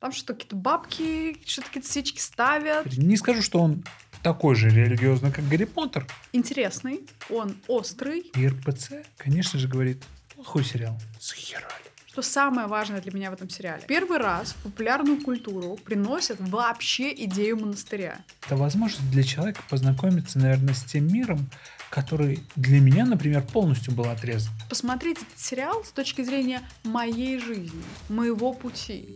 Там что, какие-то бабки, что-то какие-то свечки ставят. Не скажу, что он такой же религиозный, как Гарри Поттер. Интересный, он острый. И РПЦ, конечно же, говорит, плохой сериал. Схерали. Что самое важное для меня в этом сериале? Первый раз в популярную культуру приносят вообще идею монастыря. Это возможность для человека познакомиться, наверное, с тем миром, который для меня, например, полностью был отрезан. Посмотреть этот сериал с точки зрения моей жизни, моего пути.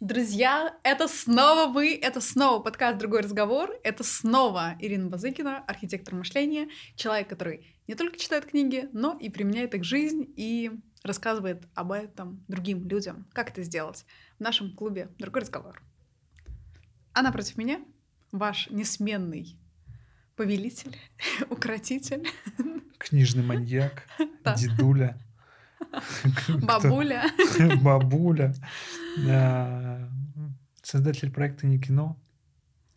Друзья, это снова вы, это снова подкаст «Другой разговор», это снова Ирина Базыкина, архитектор мышления, человек, который не только читает книги, но и применяет их в жизнь и рассказывает об этом другим людям. Как это сделать в нашем клубе «Другой разговор». А напротив меня ваш несменный повелитель, укротитель. Книжный маньяк, дедуля. Бабуля. Бабуля. Создатель проекта «Не кино»,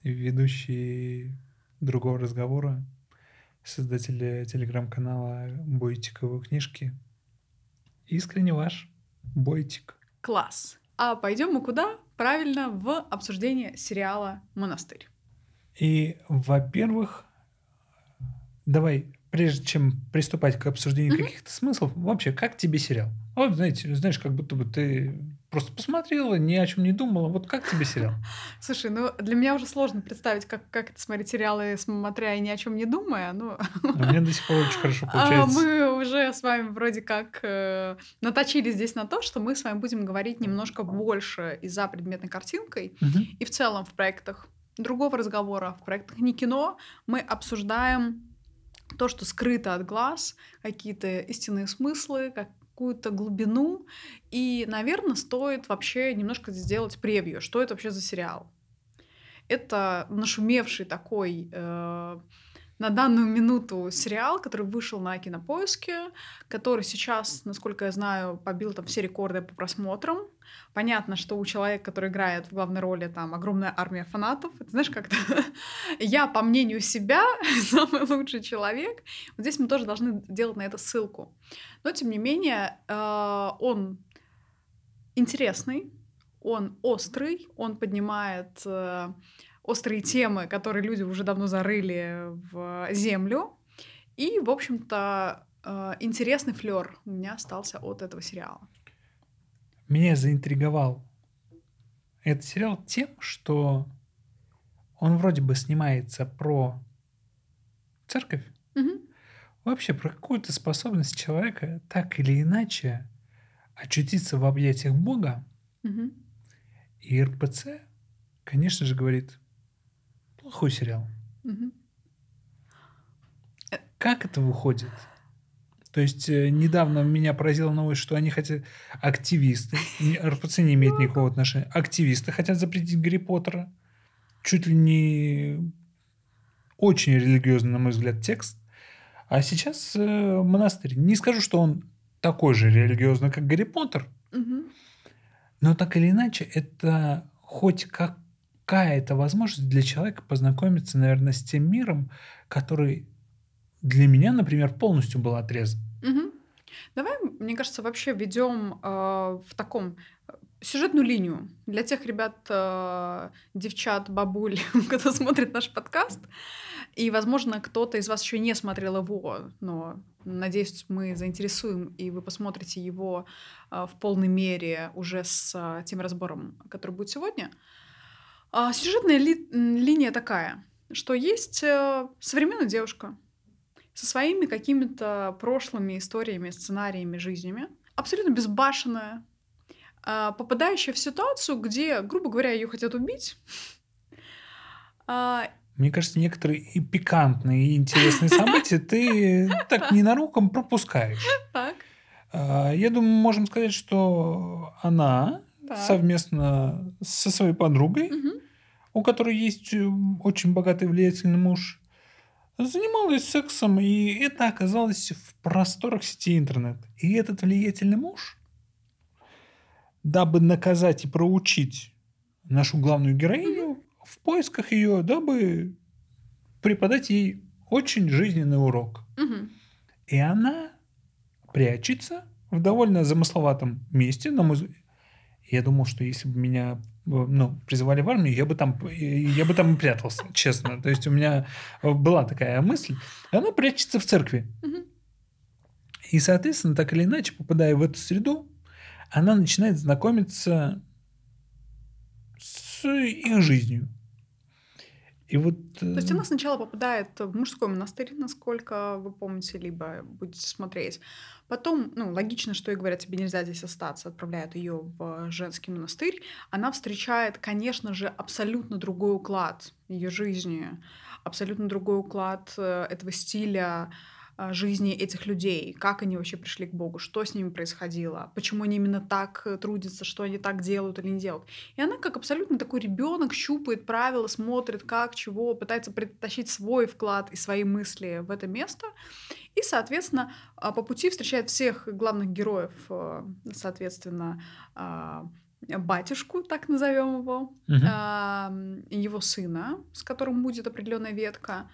ведущий другого разговора, создатель телеграм-канала «Бойтиковые книжки». Искренне ваш Бойтик. Класс. А пойдем мы куда? Правильно, в обсуждение сериала «Монастырь». И, во-первых, давай прежде чем приступать к обсуждению mm-hmm. каких-то смыслов, вообще, как тебе сериал? Вот, знаете, знаешь, как будто бы ты просто посмотрела, ни о чем не думала. Вот как тебе сериал? Слушай, ну для меня уже сложно представить, как, как это смотреть сериалы, смотря и ни о чем не думая. Но... У меня до сих пор очень хорошо а, получается. Мы уже с вами вроде как э, наточили здесь на то, что мы с вами будем говорить немножко больше и за предметной картинкой. Угу. И в целом в проектах другого разговора, в проектах не кино мы обсуждаем то, что скрыто от глаз, какие-то истинные смыслы, какую-то глубину. И, наверное, стоит вообще немножко сделать превью, что это вообще за сериал. Это нашумевший такой э, на данную минуту сериал, который вышел на кинопоиске, который сейчас, насколько я знаю, побил там все рекорды по просмотрам. Понятно, что у человека, который играет в главной роли, там огромная армия фанатов. Это знаешь, как-то я, по мнению себя, самый лучший человек. Вот здесь мы тоже должны делать на это ссылку. Но, тем не менее, э, он интересный, он острый, он поднимает э, острые темы, которые люди уже давно зарыли в землю. И, в общем-то, э, интересный флер у меня остался от этого сериала. Меня заинтриговал этот сериал тем, что он вроде бы снимается про церковь, угу. вообще про какую-то способность человека так или иначе очутиться в объятиях Бога. Угу. И РПЦ, конечно же, говорит, Плохой сериал. Угу. Как это выходит? То есть э, недавно меня поразила новость, что они хотят... Активисты, РПЦ не имеет никакого отношения, активисты хотят запретить Гарри Поттера. Чуть ли не очень религиозный, на мой взгляд, текст. А сейчас э, монастырь. Не скажу, что он такой же религиозный, как Гарри Поттер. Угу. Но так или иначе, это хоть как какая-то возможность для человека познакомиться, наверное, с тем миром, который для меня, например, полностью был отрезан. Угу. Давай, мне кажется, вообще ведем э, в таком э, сюжетную линию для тех ребят, э, девчат, бабуль, кто смотрит наш подкаст. И, возможно, кто-то из вас еще не смотрел его, но надеюсь, мы заинтересуем, и вы посмотрите его э, в полной мере уже с э, тем разбором, который будет сегодня. А, сюжетная ли, линия такая, что есть э, современная девушка со своими какими-то прошлыми историями, сценариями, жизнями, абсолютно безбашенная, а, попадающая в ситуацию, где, грубо говоря, ее хотят убить. А, Мне кажется, некоторые и пикантные, и интересные события ты так ненароком пропускаешь. Так. Я думаю, можем сказать, что она так. совместно со своей подругой угу у которой есть э, очень богатый влиятельный муж, занималась сексом, и это оказалось в просторах сети интернет. И этот влиятельный муж, дабы наказать и проучить нашу главную героиню, в поисках ее, дабы преподать ей очень жизненный урок. Угу. И она прячется в довольно замысловатом месте, на мой взгляд. Я думал, что если бы меня ну, призывали в армию, я бы там, я бы там прятался, честно. То есть у меня была такая мысль. Она прячется в церкви. И, соответственно, так или иначе, попадая в эту среду, она начинает знакомиться с их жизнью. И вот... То есть она э, сначала попадает в мужской монастырь, насколько вы помните, либо будете смотреть. Потом, ну, логично, что и говорят, тебе нельзя здесь остаться, отправляют ее в женский монастырь. Она встречает, конечно же, абсолютно другой уклад ее жизни, абсолютно другой уклад э, этого стиля, жизни этих людей, как они вообще пришли к Богу, что с ними происходило, почему они именно так э, трудятся, что они так делают или не делают. И она как абсолютно такой ребенок щупает правила, смотрит, как, чего, пытается притащить свой вклад и свои мысли в это место. И, соответственно, а, по пути встречает всех главных героев, э, соответственно, а, батюшку, так назовем его, uh его сына, с которым будет определенная ветка, а,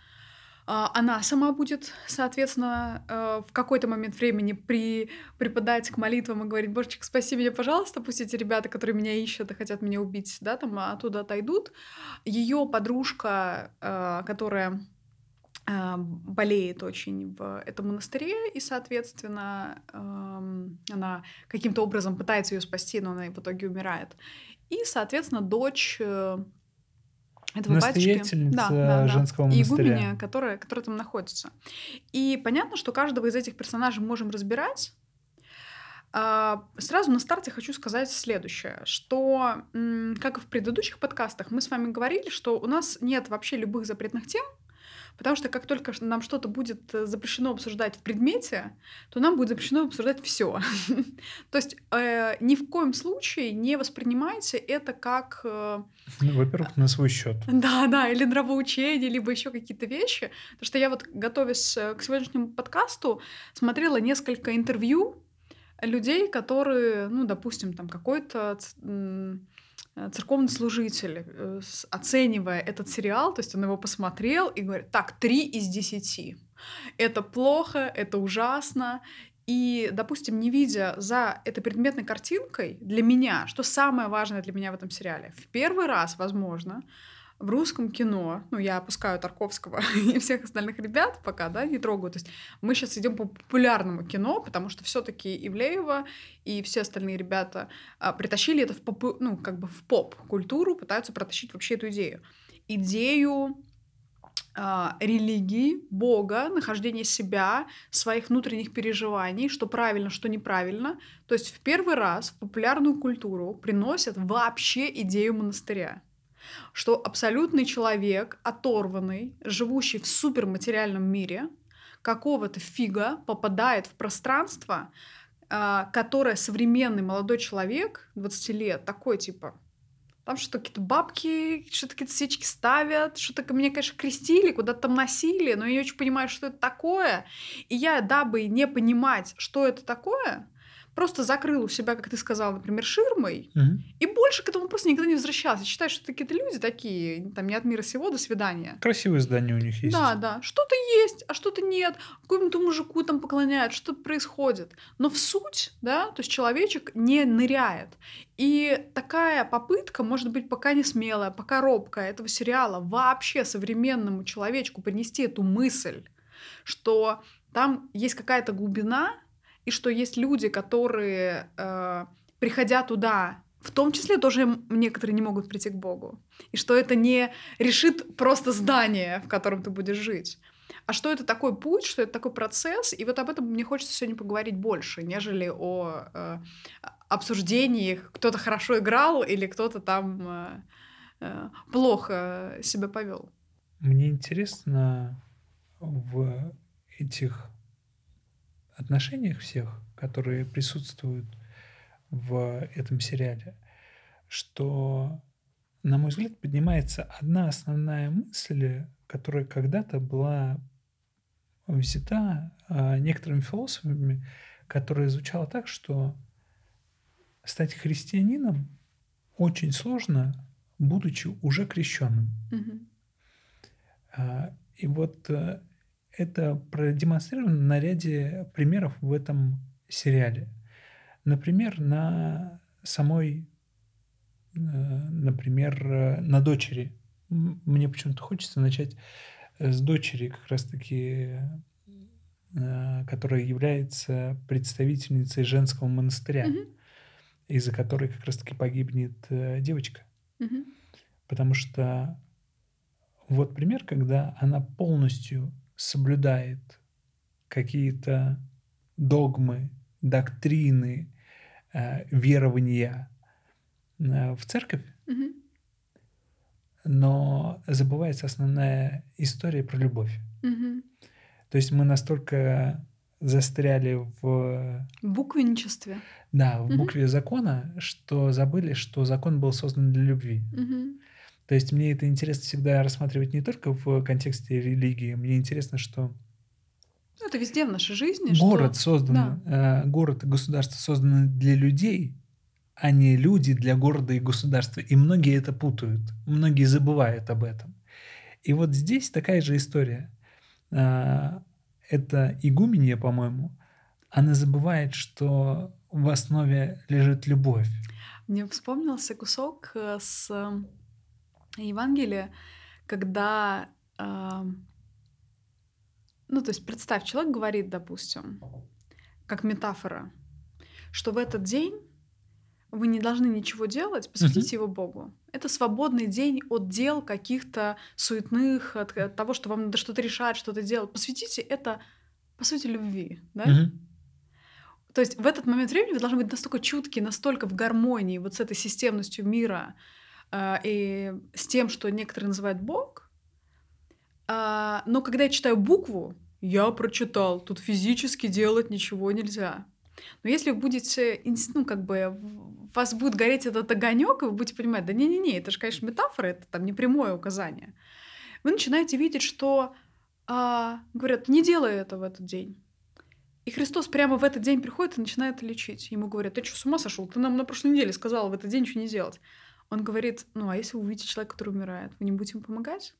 она сама будет, соответственно, э, в какой-то момент времени при, припадать к молитвам и говорить, божечек, спаси меня, пожалуйста, пусть эти ребята, которые меня ищут и хотят меня убить, да, там оттуда отойдут. Ее подружка, э, которая э, болеет очень в этом монастыре, и, соответственно, эм, она каким-то образом пытается ее спасти, но она в итоге умирает. И, соответственно, дочь этого Настоятельница батюшки. Да, да, женского да. монастыря. Игуменя, которая, которая там находится. И понятно, что каждого из этих персонажей можем разбирать. А, сразу на старте хочу сказать следующее, что, как и в предыдущих подкастах, мы с вами говорили, что у нас нет вообще любых запретных тем, Потому что как только нам что-то будет э, запрещено обсуждать в предмете, то нам будет запрещено обсуждать все. То есть э, ни в коем случае не воспринимайте это как... Э, ну, во-первых, на свой счет. Да, да, или нравоучение, либо еще какие-то вещи. Потому что я вот, готовясь к сегодняшнему подкасту, смотрела несколько интервью людей, которые, ну, допустим, там какой-то церковный служитель, э, оценивая этот сериал, то есть он его посмотрел и говорит, так, три из десяти. Это плохо, это ужасно. И, допустим, не видя за этой предметной картинкой, для меня, что самое важное для меня в этом сериале, в первый раз, возможно, в русском кино, ну, я опускаю Тарковского и всех остальных ребят пока, да, не трогаю. То есть мы сейчас идем по популярному кино, потому что все-таки Ивлеева и все остальные ребята а, притащили это в поп, ну, как бы в поп-культуру, пытаются протащить вообще эту идею. Идею а, религии, Бога, нахождения себя, своих внутренних переживаний, что правильно, что неправильно. То есть в первый раз в популярную культуру приносят вообще идею монастыря что абсолютный человек, оторванный, живущий в суперматериальном мире, какого-то фига попадает в пространство, а, которое современный молодой человек, 20 лет, такой типа, там что-то какие-то бабки, что-то какие-то свечки ставят, что-то меня, конечно, крестили, куда-то там носили, но я не очень понимаю, что это такое. И я, дабы не понимать, что это такое, просто закрыл у себя, как ты сказал, например, ширмой, угу. и больше к этому просто никогда не возвращался. Считаю, что какие-то люди такие, там, не от мира сего, до свидания. Красивые здания у них есть. Да, да. Что-то есть, а что-то нет. Какому-то мужику там поклоняют, что-то происходит. Но в суть, да, то есть человечек не ныряет. И такая попытка, может быть, пока не смелая, пока робкая этого сериала вообще современному человечку принести эту мысль, что там есть какая-то глубина, и что есть люди, которые, э, приходя туда, в том числе тоже некоторые не могут прийти к Богу. И что это не решит просто здание, в котором ты будешь жить. А что это такой путь, что это такой процесс, и вот об этом мне хочется сегодня поговорить больше, нежели о э, обсуждении, кто-то хорошо играл или кто-то там э, э, плохо себя повел. Мне интересно в этих отношениях всех, которые присутствуют в этом сериале, что, на мой взгляд, поднимается одна основная мысль, которая когда-то была взята а, некоторыми философами, которая звучала так, что стать христианином очень сложно, будучи уже крещенным. Угу. И вот э, это продемонстрировано на ряде примеров в этом сериале. Например, на самой, э, например, э, на дочери. Мне почему-то хочется начать с дочери как раз-таки, которая является представительницей женского монастыря, Мгм. из-за которой как раз-таки погибнет девочка. Мгм. Потому что вот пример, когда она полностью соблюдает какие-то догмы, доктрины, э, верования э, в церковь, Мгм. но забывается основная история про любовь. Мгм. То есть мы настолько застряли в, Буквенничестве. да, в букве закона, что забыли, что закон был создан для любви. Мгм. То есть мне это интересно всегда рассматривать не только в контексте религии. Мне интересно, что Ну, это везде в нашей жизни. город что... создан, э, город и государство созданы для людей, а не люди для города и государства. И многие это путают, многие забывают об этом. И вот здесь такая же история. А, Это игуменья, по-моему, она забывает, что в основе лежит любовь. Мне вспомнился кусок э, с э, Евангелия, когда, а, ну, то есть представь, человек говорит, допустим, как метафора, что в этот день вы не должны ничего делать, посвятите его Богу. Это свободный день от дел каких-то суетных, от, от того, что вам надо что-то решать, что-то делать. Посвятите это, по сути, любви. Да? Мгм. То есть в этот момент времени вы должны быть настолько чутки, настолько в гармонии вот с этой системностью мира э, и с тем, что некоторые называют Бог. А, но когда я читаю букву, я прочитал, тут физически делать ничего нельзя. Но если вы будете, ну, как бы, вас будет гореть этот огонек, и вы будете понимать, да не-не-не, это же, конечно, метафора, это там не прямое указание. Вы начинаете видеть, что а, говорят, не делай это в этот день. И Христос прямо в этот день приходит и начинает лечить. Ему говорят, ты что, с ума сошел? Ты нам на прошлой неделе сказал в этот день ничего не делать. Он говорит, ну а если вы увидите человека, который умирает, вы не будете ему помогать?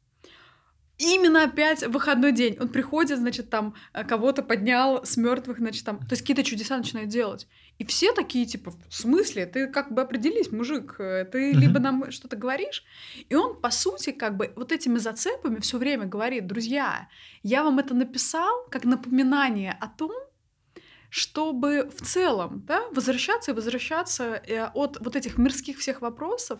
Именно опять выходной день. Он приходит, значит, там э, кого-то поднял с мертвых, значит, там, то есть какие-то чудеса начинает делать. И все такие, типа, в смысле? Ты как бы определись, мужик, э, ты либо нам что-то говоришь. И он, по сути, как бы вот этими зацепами все время говорит, друзья, я вам это написал как напоминание о том, чтобы в целом да, возвращаться и возвращаться э, от вот этих мирских всех вопросов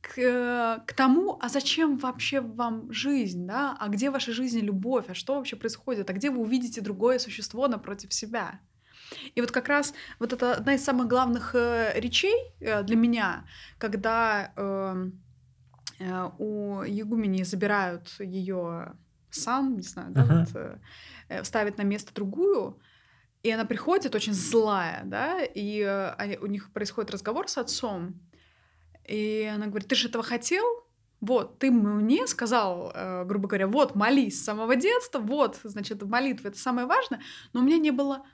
к, э, к тому, а зачем вообще вам жизнь, да, а где в вашей жизни любовь, а что вообще происходит, а где вы увидите другое существо напротив себя. И вот как раз вот это одна из самых главных э, речей для меня, когда э, э, у Егумени забирают ее сан, не знаю, да, Ага. вот, ставят на место другую, и она приходит очень злая, да, и э, они- у них происходит разговор с отцом, и она говорит, ты же этого хотел? Вот, ты мне сказал, э, грубо говоря, вот, молись с самого детства, вот, значит, молитва — это самое важное, но у меня не было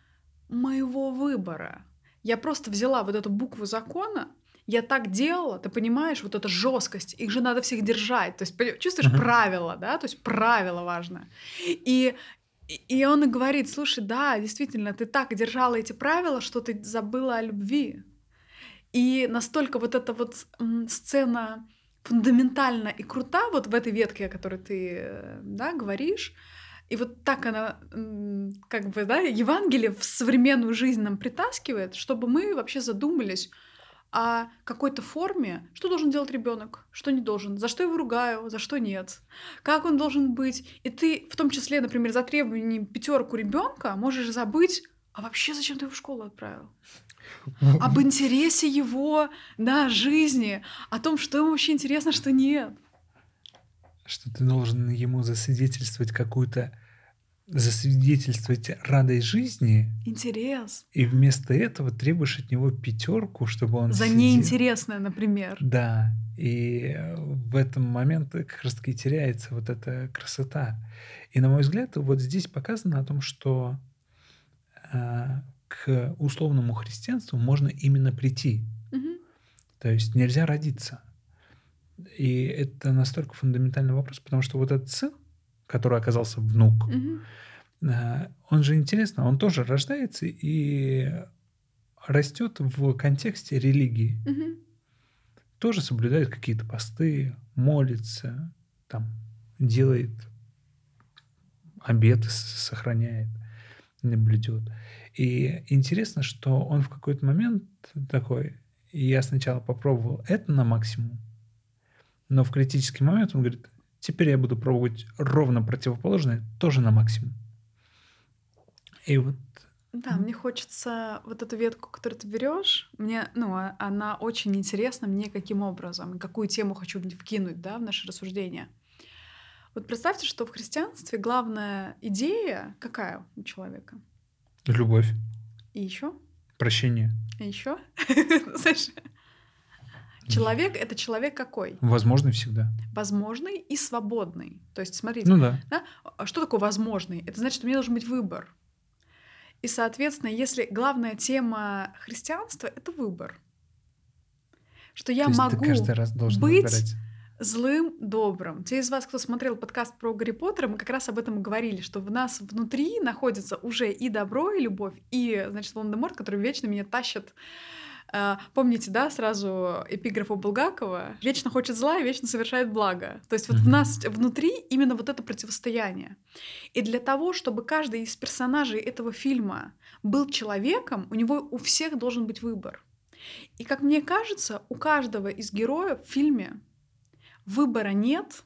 моего выбора. Я просто взяла вот эту букву закона, я так делала, ты понимаешь, вот эта жесткость, их же надо всех держать, то есть чувствуешь Мгм. правила, да, то есть правило важно. И и- он говорит, слушай, да, действительно, ты так держала эти правила, что ты забыла о любви. И настолько вот эта вот сцена фундаментальна и крута вот в этой ветке, о которой ты э, да, говоришь. И вот так она, как бы, да, Евангелие в современную жизнь нам притаскивает, чтобы мы вообще задумались о какой-то форме, что должен делать ребенок, что не должен, за что его ругаю, за что нет, как он должен быть. И ты, в том числе, например, за требованием пятерку ребенка можешь забыть, а вообще зачем ты его в школу отправил? об интересе его, да, жизни, о том, что ему вообще интересно, что нет. Что ты должен ему засвидетельствовать какую-то засвидетельствовать радость жизни, Интерес. и вместо этого требуешь от него пятерку, чтобы он За сидел. неинтересное, например. Да, и э, в этом момент как раз таки теряется вот эта красота. И на мой взгляд, вот здесь показано о том, что а, к условному христианству можно именно прийти. Мгм. То есть нельзя родиться. И это настолько фундаментальный вопрос, потому что вот этот сын, который оказался внук, а, он же интересно, он тоже рождается и растет в контексте религии. Мгм. Тоже соблюдает какие-то посты, молится, там, делает обеты, сохраняет, наблюдет. И интересно, что он в какой-то момент такой, я сначала попробовал это на максимум, но в критический момент он говорит, теперь я буду пробовать ровно противоположное, тоже на максимум. И вот Да, мне хочется вот эту ветку, которую ты берешь, мне, ну, а- она очень интересна мне каким образом, какую тему хочу вкинуть, да, в наше рассуждение. Вот представьте, что в христианстве главная идея какая у человека? любовь, И еще? прощение, И еще? Знаешь, человек — это человек какой? возможно всегда. Возможный и свободный. То есть, смотрите, Ну да. Да? А Что такое возможный? Это значит, что у меня должен быть выбор. И, соответственно, если главная тема христианства — это выбор, что я могу быть выбирать. злым добрым. Те из вас, кто смотрел подкаст про Гарри Поттера, мы как раз об этом и говорили, что в нас внутри находится уже и добро, и любовь, и, значит, Волан-де-Морт, который вечно меня тащит Помните, да, сразу эпиграф у Булгакова? «Вечно хочет зла и вечно совершает благо». То есть вот в нас внутри именно вот это противостояние. И для того, чтобы каждый из персонажей этого фильма был человеком, у него у всех должен быть выбор. И как мне кажется, у каждого из героев в фильме выбора нет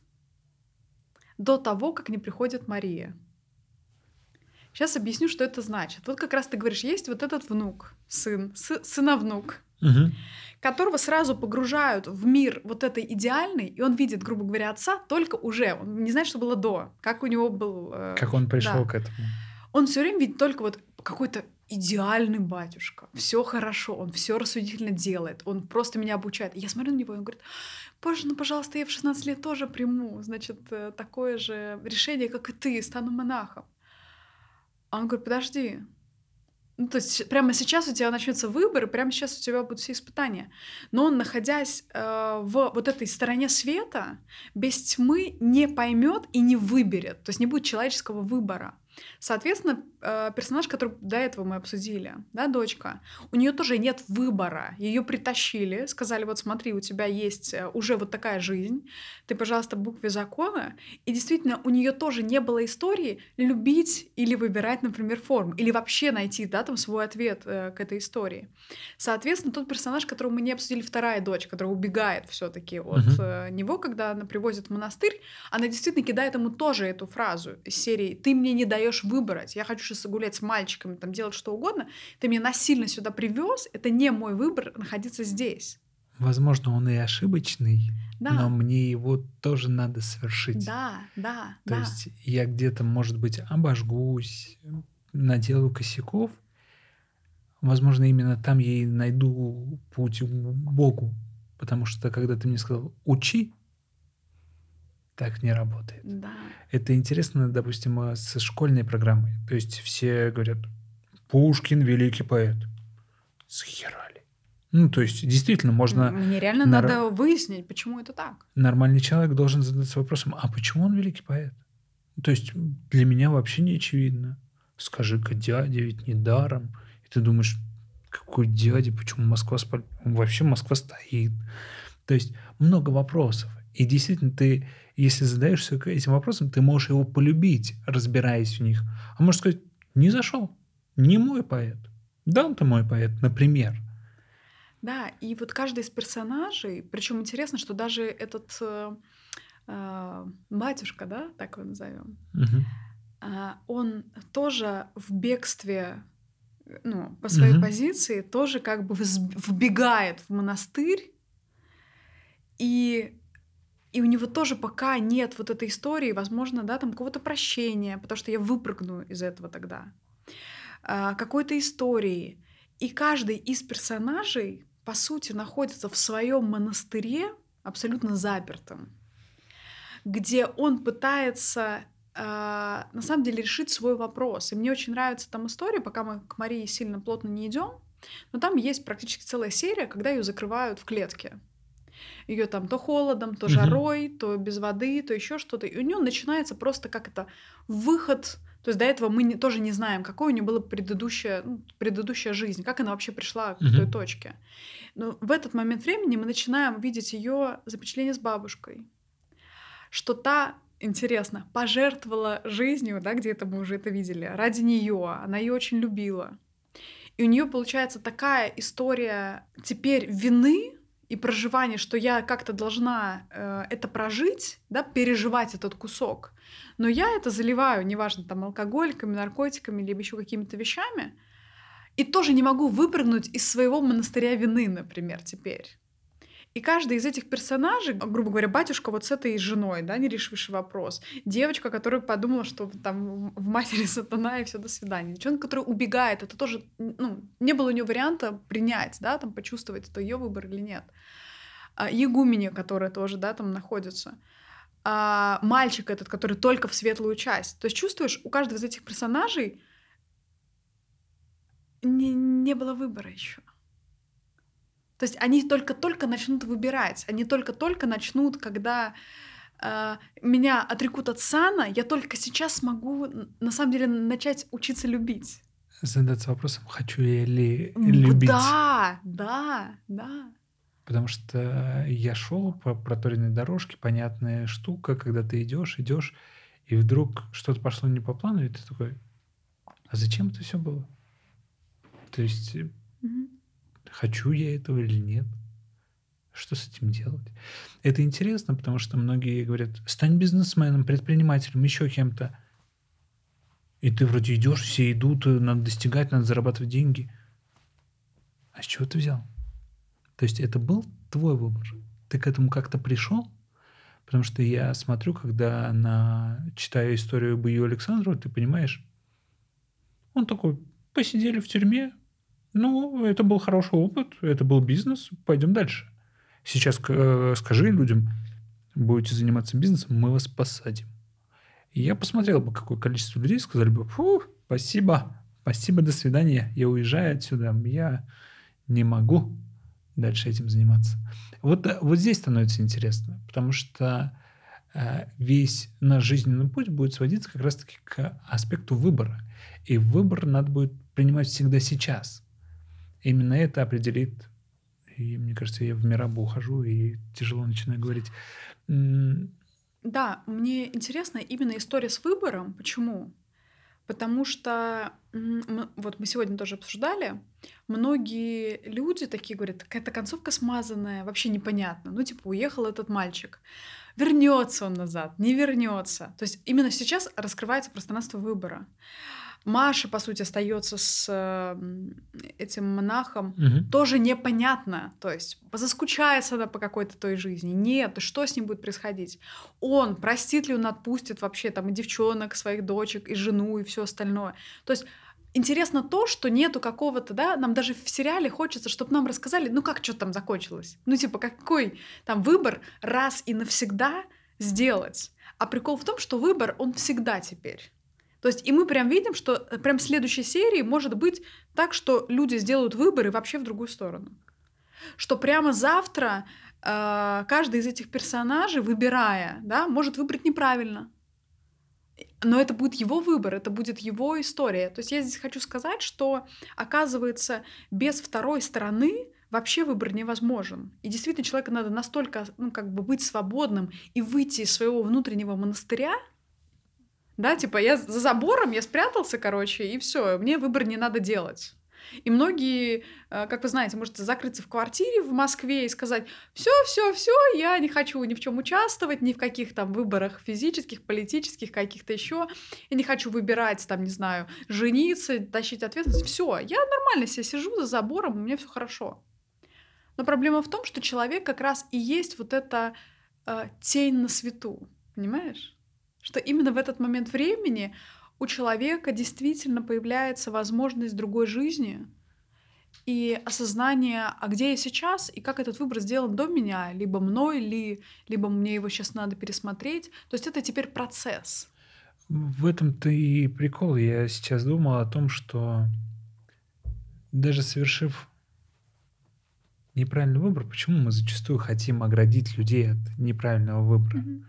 до того, как не приходит Мария. Сейчас объясню, что это значит. Вот как раз ты говоришь, есть вот этот внук, сын, сы- сыновнук, Мгм. которого сразу погружают в мир вот этой идеальный, и он видит, грубо говоря, отца только уже. Он не знает, что было до, как у него был... э, Как он пришел да. к этому. Он все время видит только вот какой-то идеальный батюшка. Все хорошо, он все рассудительно делает, он просто меня обучает. И я смотрю на него, и он говорит, боже, ну, пожалуйста, я в 16 лет тоже приму, значит, э, такое же решение, как и ты, стану монахом. А он говорит, подожди, ну, то есть прямо сейчас у тебя начнется выбор, и прямо сейчас у тебя будут все испытания. Но он, находясь э, в вот этой стороне света, без тьмы не поймет и не выберет. То есть не будет человеческого выбора. Соответственно, э, персонаж, который до этого мы обсудили, да, дочка, у нее тоже нет выбора. Ее притащили, сказали, вот смотри, у тебя есть э, уже вот такая жизнь, ты, пожалуйста, букве закона. И действительно, у нее тоже не было истории любить или выбирать, например, форму, или вообще найти, да, там свой ответ э, к этой истории. Соответственно, тот персонаж, которого мы не обсудили, вторая дочь, которая убегает все-таки от э, него, когда она привозит в монастырь, она действительно кидает ему тоже эту фразу из серии «Ты мне не даешь выбрать, я хочу сейчас гулять с мальчиками, там делать что угодно, ты меня насильно сюда привез, это не мой выбор находиться здесь». Возможно, он и ошибочный, Да, но мне его тоже надо совершить. да, да, То да. есть я где-то, может быть, обожгусь, наделаю косяков. Возможно, именно там я и найду путь к Богу. Потому что, когда ты мне сказал «учи», так не работает. Да. Это интересно, допустим, э, со школьной программой. То есть все говорят «Пушкин – великий поэт». Схерали. Ну, то есть действительно можно... Мне реально нар- надо выяснить, почему это так. Нормальный человек должен задаться вопросом, а почему он великий поэт? То есть для меня вообще не очевидно. Скажи-ка, дядя ведь не даром. И ты думаешь, какой дядя, почему Москва спал... Вообще Москва стоит. То есть много вопросов. И действительно, ты, если задаешься этим вопросом, ты можешь его полюбить, разбираясь в них. А можешь сказать, не зашел, не мой поэт. Да, он-то мой поэт, например. Да, и вот каждый из персонажей, причем интересно, что даже этот э, э, батюшка, да, так его назовем, Мгм. а, он тоже в бегстве, э, ну, по своей Мгм. позиции, тоже как бы вбегает в монастырь, и, и у него тоже пока нет вот этой истории, возможно, да, там какого-то прощения, потому что я выпрыгну из этого тогда, а, какой-то истории. И каждый из персонажей, по сути, находится в своем монастыре абсолютно запертым, где он пытается а, на самом деле решить свой вопрос. И мне очень нравится там история, пока мы к Марии сильно плотно не идем, но там есть практически целая серия, когда ее закрывают в клетке. Ее там то холодом, то жарой, то без воды, то еще что-то. И у нее начинается просто как это выход То есть до этого мы не, тоже не знаем, какой у нее была предыдущая, ну, предыдущая жизнь, как она вообще пришла к Мгм. той точке. Но в этот момент времени мы начинаем видеть ее запечатление с бабушкой, что та, интересно, пожертвовала жизнью, да, где-то мы уже это видели, ради нее, она ее очень любила. И у нее получается такая история теперь вины и проживания, что я как-то должна э, это прожить, да, переживать этот кусок. Но я это заливаю, неважно, там, алкоголиками, наркотиками, либо еще какими-то вещами, и тоже не могу выпрыгнуть из своего монастыря вины, например, теперь. И каждый из этих персонажей, грубо говоря, батюшка вот с этой женой, да, не решивший вопрос. Девочка, которая подумала, что там в матери сатана и все, до свидания. Девчонка, которая убегает, это тоже, ну, не было у нее варианта принять, да, там, почувствовать, это ее выбор или нет. А, Егуменя, которая тоже, да, там находится. А, мальчик этот, который только в светлую часть. То есть чувствуешь, у каждого из этих персонажей не, не было выбора еще. То есть они только-только начнут выбирать, они только-только начнут, когда э, меня отрекут от сана, я только сейчас смогу на самом деле начать учиться любить. Задаться вопросом, хочу я ли любить. Да, да, да. Потому что я шел по проторенной дорожке, понятная штука, когда ты идешь, идешь, и вдруг что-то пошло не по плану, и ты такой, а зачем это все было? То есть, Мгм. Хочу я этого или нет? Что с этим делать? Это интересно, потому что многие говорят, стань бизнесменом, предпринимателем, еще кем-то. И ты вроде идешь, все идут, э, надо достигать, надо зарабатывать деньги. А с чего ты взял? То есть это был твой выбор. Ты к этому как-то пришел? Потому что я смотрю, когда на, читаю историю Бою Александрова, ты понимаешь, он такой, посидели в тюрьме, ну, это был хороший опыт, это был бизнес, пойдем дальше. Сейчас э, скажи людям, будете заниматься бизнесом, мы вас посадим. И я посмотрел бы, какое количество людей сказали бы, фу, спасибо, спасибо, до свидания, я уезжаю отсюда, я не могу дальше этим заниматься. Вот, э, вот здесь становится интересно, потому что э, весь наш жизненный путь будет сводиться как раз-таки к аспекту выбора. И выбор надо будет принимать всегда сейчас. Именно это определит, и мне кажется, я в мирабу ухожу и тяжело начинаю говорить. Да, мне интересна именно история с выбором. Почему? Потому что вот мы сегодня тоже обсуждали, многие люди такие говорят, какая-то концовка смазанная, вообще непонятно. Ну, типа, уехал этот мальчик. Вернется он назад, не вернется. То есть именно сейчас раскрывается пространство выбора. Маша, по сути, остается с этим монахом мгм. тоже непонятно. То есть заскучается она по какой-то той жизни. Нет, что с ним будет происходить? Он, простит ли он, отпустит вообще там и девчонок, своих дочек, и жену, и все остальное. То есть интересно то, что нету какого-то, да, нам даже в сериале хочется, чтобы нам рассказали, ну как что там закончилось. Ну типа какой там выбор раз и навсегда сделать. А прикол в том, что выбор, он всегда теперь. То есть и мы прям видим, что э, прям в следующей серии может быть так, что люди сделают выбор и вообще в другую сторону. Что прямо завтра э, каждый из этих персонажей, выбирая, да, может выбрать неправильно. Но это будет его выбор, это будет его история. То есть я здесь хочу сказать, что оказывается без второй стороны вообще выбор невозможен. И действительно человеку надо настолько, ну, как бы быть свободным и выйти из своего внутреннего монастыря, да, типа я за забором, я спрятался, короче, и все, мне выбор не надо делать. И многие, э, как вы знаете, может закрыться в квартире в Москве и сказать, все, все, все, я не хочу ни в чем участвовать, ни в каких там выборах физических, политических, каких-то еще. Я не хочу выбирать, там, не знаю, жениться, тащить ответственность. Все, я нормально себе сижу за забором, у меня все хорошо. Но проблема в том, что человек как раз и есть вот эта э, тень на свету, понимаешь? Что именно в этот момент времени у человека действительно появляется возможность другой жизни и осознание, а где я сейчас, и как этот выбор сделан до меня, либо мной, ли, либо мне его сейчас надо пересмотреть. То есть это теперь процесс. В этом-то и прикол. Я сейчас думал о том, что даже совершив неправильный выбор, почему мы зачастую хотим оградить людей от неправильного выбора? Мгм.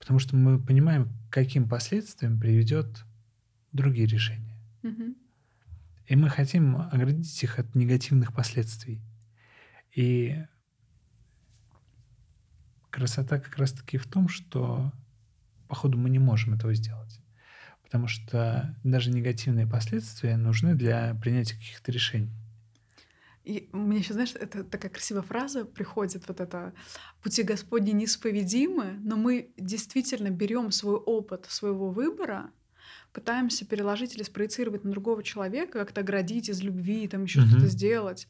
Потому что мы понимаем, каким последствиям приведет другие решения. И мы хотим оградить их от негативных последствий. И красота как раз-таки в том, что, походу, мы не можем этого сделать. Потому что даже негативные последствия нужны для принятия каких-то решений. И мне еще, знаешь, это такая красивая фраза приходит, вот это «пути Господни неисповедимы», но мы действительно берем свой опыт своего выбора, пытаемся переложить или спроецировать на другого человека, как-то оградить из любви, там еще что-то Мгм. сделать.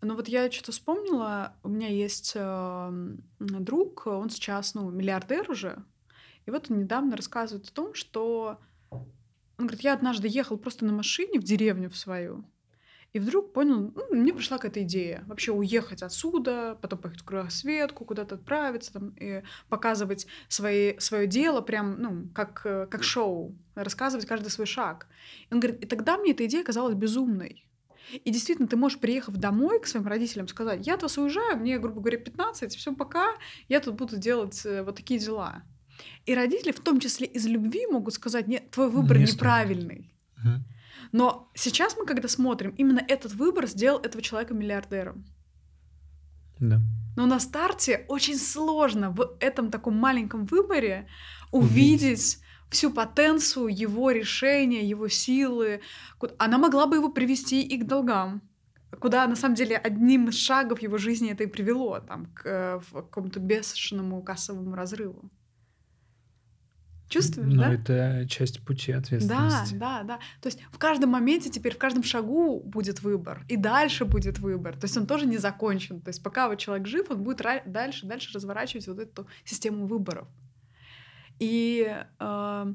Но вот я что-то вспомнила, у меня есть э, друг, он сейчас, ну, миллиардер уже, и вот он недавно рассказывает о том, что он говорит, я однажды ехал просто на машине в деревню в свою, и вдруг понял, ну, мне пришла какая-то идея вообще уехать отсюда, потом поехать в кругосветку, куда-то отправиться там, и показывать свои, свое дело прям, ну, как, э, как шоу, рассказывать каждый свой шаг. И он говорит, и тогда мне эта идея казалась безумной. И действительно, ты можешь, приехав домой к своим родителям, сказать, я от вас уезжаю, мне, грубо говоря, 15, все пока, я тут буду делать э, вот такие дела. И родители, в том числе из любви, могут сказать, нет, твой выбор Не стоит. неправильный. Но сейчас мы, когда смотрим, именно этот выбор сделал этого человека миллиардером. Да. Но на старте очень сложно в этом таком маленьком выборе Увидеть. увидеть всю потенцию его решения, его силы. Она могла бы его привести и к долгам, куда на самом деле одним из шагов его жизни это и привело, там, к э, в какому-то бешеному кассовому разрыву. Чувствуешь, Но да? это часть пути Да, ответственности. да, да. То есть в каждом моменте теперь, в каждом шагу будет выбор, и дальше будет выбор. То есть он тоже не закончен. То есть пока вот человек жив, он будет дальше, дальше разворачивать вот эту систему выборов. И, э,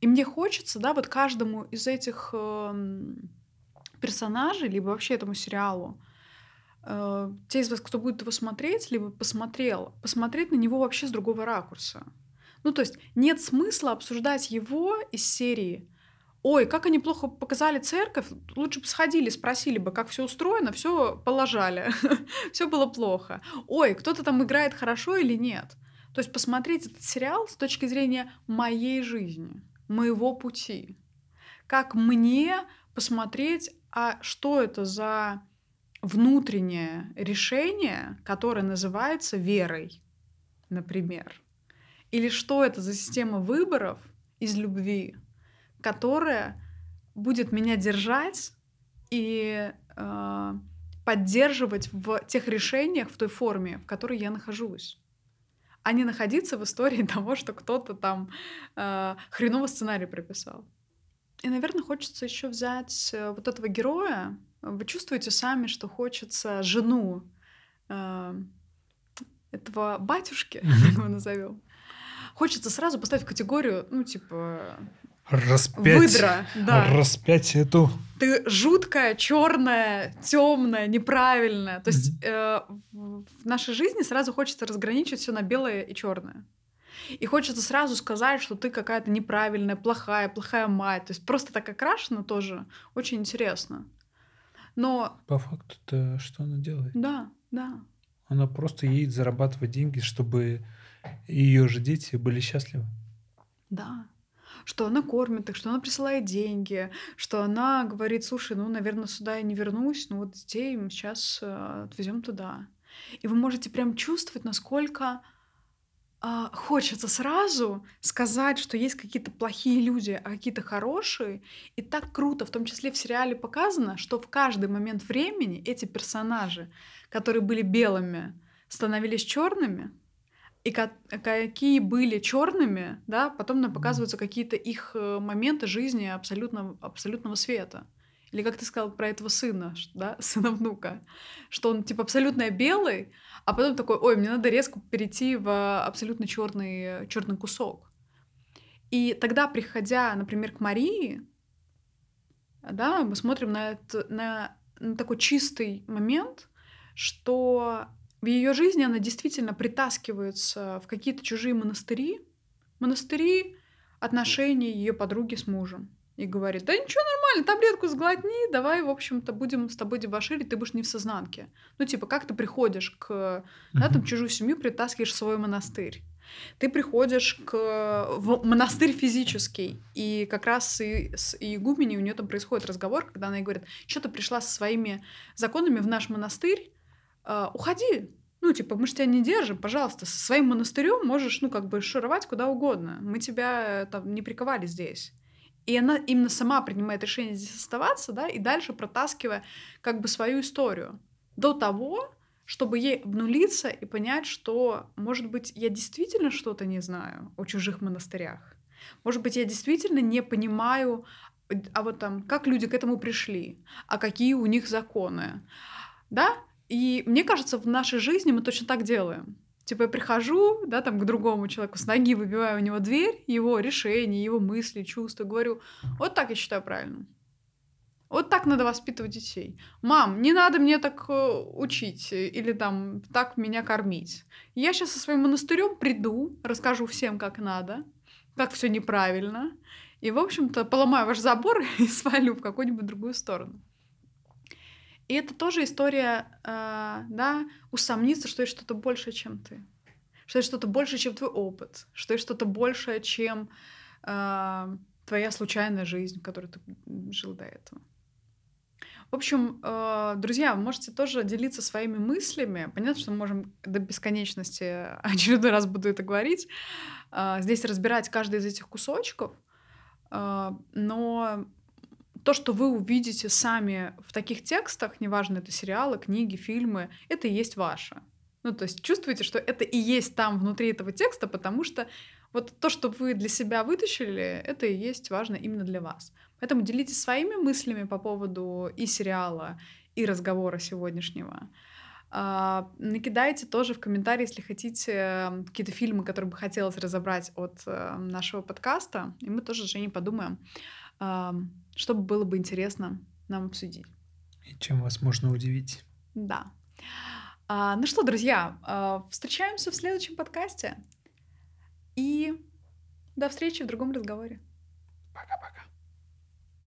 и мне хочется, да, вот каждому из этих эм, персонажей, либо вообще этому сериалу, э, те из вас, кто будет его смотреть, либо посмотрел, посмотреть на него вообще с другого ракурса. Ну, то есть нет смысла обсуждать его из серии «Ой, как они плохо показали церковь, лучше бы сходили, спросили бы, как все устроено, все положали, все было плохо. Ой, кто-то там играет хорошо или нет». То есть посмотреть этот сериал с точки зрения моей жизни, моего пути. Как мне посмотреть, а что это за внутреннее решение, которое называется верой, например. Или что это за система выборов из любви, которая будет меня держать и э, поддерживать в тех решениях, в той форме, в которой я нахожусь. А не находиться в истории того, что кто-то там э, хреновый сценарий прописал. И, наверное, хочется еще взять э, вот этого героя. Вы чувствуете сами, что хочется жену э, этого батюшки, так его назовем. Хочется сразу поставить в категорию, ну, типа, Распять, выдра, да. распять эту... Ты жуткая, черная, темная, неправильная. То есть э, в нашей жизни сразу хочется разграничить все на белое и черное. И хочется сразу сказать, что ты какая-то неправильная, плохая, плохая мать. То есть просто так окрашено тоже очень интересно. Но По факту-то что она делает? да, да, Она просто едет зарабатывать деньги, чтобы ее же дети были счастливы. да. Что она кормит их, что она присылает деньги, что она говорит, слушай, ну, наверное, сюда я не вернусь, но вот детей сейчас отвезем туда. И вы можете прям чувствовать, насколько а, хочется сразу сказать, что есть какие-то плохие люди, а какие-то хорошие. И так круто, в том числе в сериале показано, что в каждый момент времени эти персонажи, которые были белыми, становились черными, и ка- какие были черными, да, потом нам показываются какие-то их э, моменты жизни абсолютно, абсолютного света. Или как ты сказал про этого сына, да, сына внука, что он типа абсолютно белый, а потом такой, ой, мне надо резко перейти в абсолютно черный, черный кусок. И тогда, приходя, например, к Марии, да, мы смотрим на, это, на, на такой чистый момент, что в ее жизни она действительно притаскивается в какие-то чужие монастыри, монастыри отношений ее подруги с мужем. И говорит, да ничего, нормально, таблетку сглотни, давай, в общем-то, будем с тобой дебоширить, ты будешь не в сознанке. Ну, типа, как ты приходишь к, да, там, чужую семью, притаскиваешь в свой монастырь. Ты приходишь к, в монастырь физический, и как раз и с игуменей у нее там происходит разговор, когда она ей говорит, что ты пришла со своими законами в наш монастырь, уходи, ну, типа, мы же тебя не держим, пожалуйста, со своим монастырем можешь, ну, как бы шуровать куда угодно. Мы тебя там не приковали здесь. И она именно сама принимает решение здесь оставаться, да, и дальше протаскивая как бы свою историю. До того, чтобы ей обнулиться и понять, что, может быть, я действительно что-то не знаю о чужих монастырях. Может быть, я действительно не понимаю, а вот там, как люди к этому пришли, а какие у них законы. Да? И мне кажется, в нашей жизни мы точно так делаем. Типа я прихожу, да, там к другому человеку с ноги выбиваю у него дверь, его решения, его мысли, чувства, говорю, вот так я считаю правильно. Вот так надо воспитывать детей. Мам, не надо мне так э, учить или там так меня кормить. Я сейчас со своим монастырем приду, расскажу всем, как надо, как все неправильно, и, в общем-то, поломаю ваш забор и свалю в какую-нибудь другую сторону. И это тоже история, э, да, усомниться, что есть что-то большее, чем ты. Что есть что-то большее, чем твой опыт. Что есть что-то большее, чем э, твоя случайная жизнь, в которой ты жил до этого. В общем, э, друзья, вы можете тоже делиться своими мыслями. Понятно, что мы можем до бесконечности очередной раз буду это говорить. Э, здесь разбирать каждый из этих кусочков. Но то, что вы увидите сами в таких текстах, неважно, это сериалы, книги, фильмы, это и есть ваше. Ну, то есть чувствуете, что это и есть там внутри этого текста, потому что вот то, что вы для себя вытащили, это и есть важно именно для вас. Поэтому делитесь своими мыслями по поводу и сериала, и разговора сегодняшнего. А, накидайте тоже в комментарии, если хотите, какие-то фильмы, которые бы хотелось разобрать от э, нашего подкаста, и мы тоже с Женей подумаем, что было бы интересно нам обсудить. И чем вас можно удивить. Да. А, ну что, друзья, а, встречаемся в следующем подкасте. И до встречи в другом разговоре.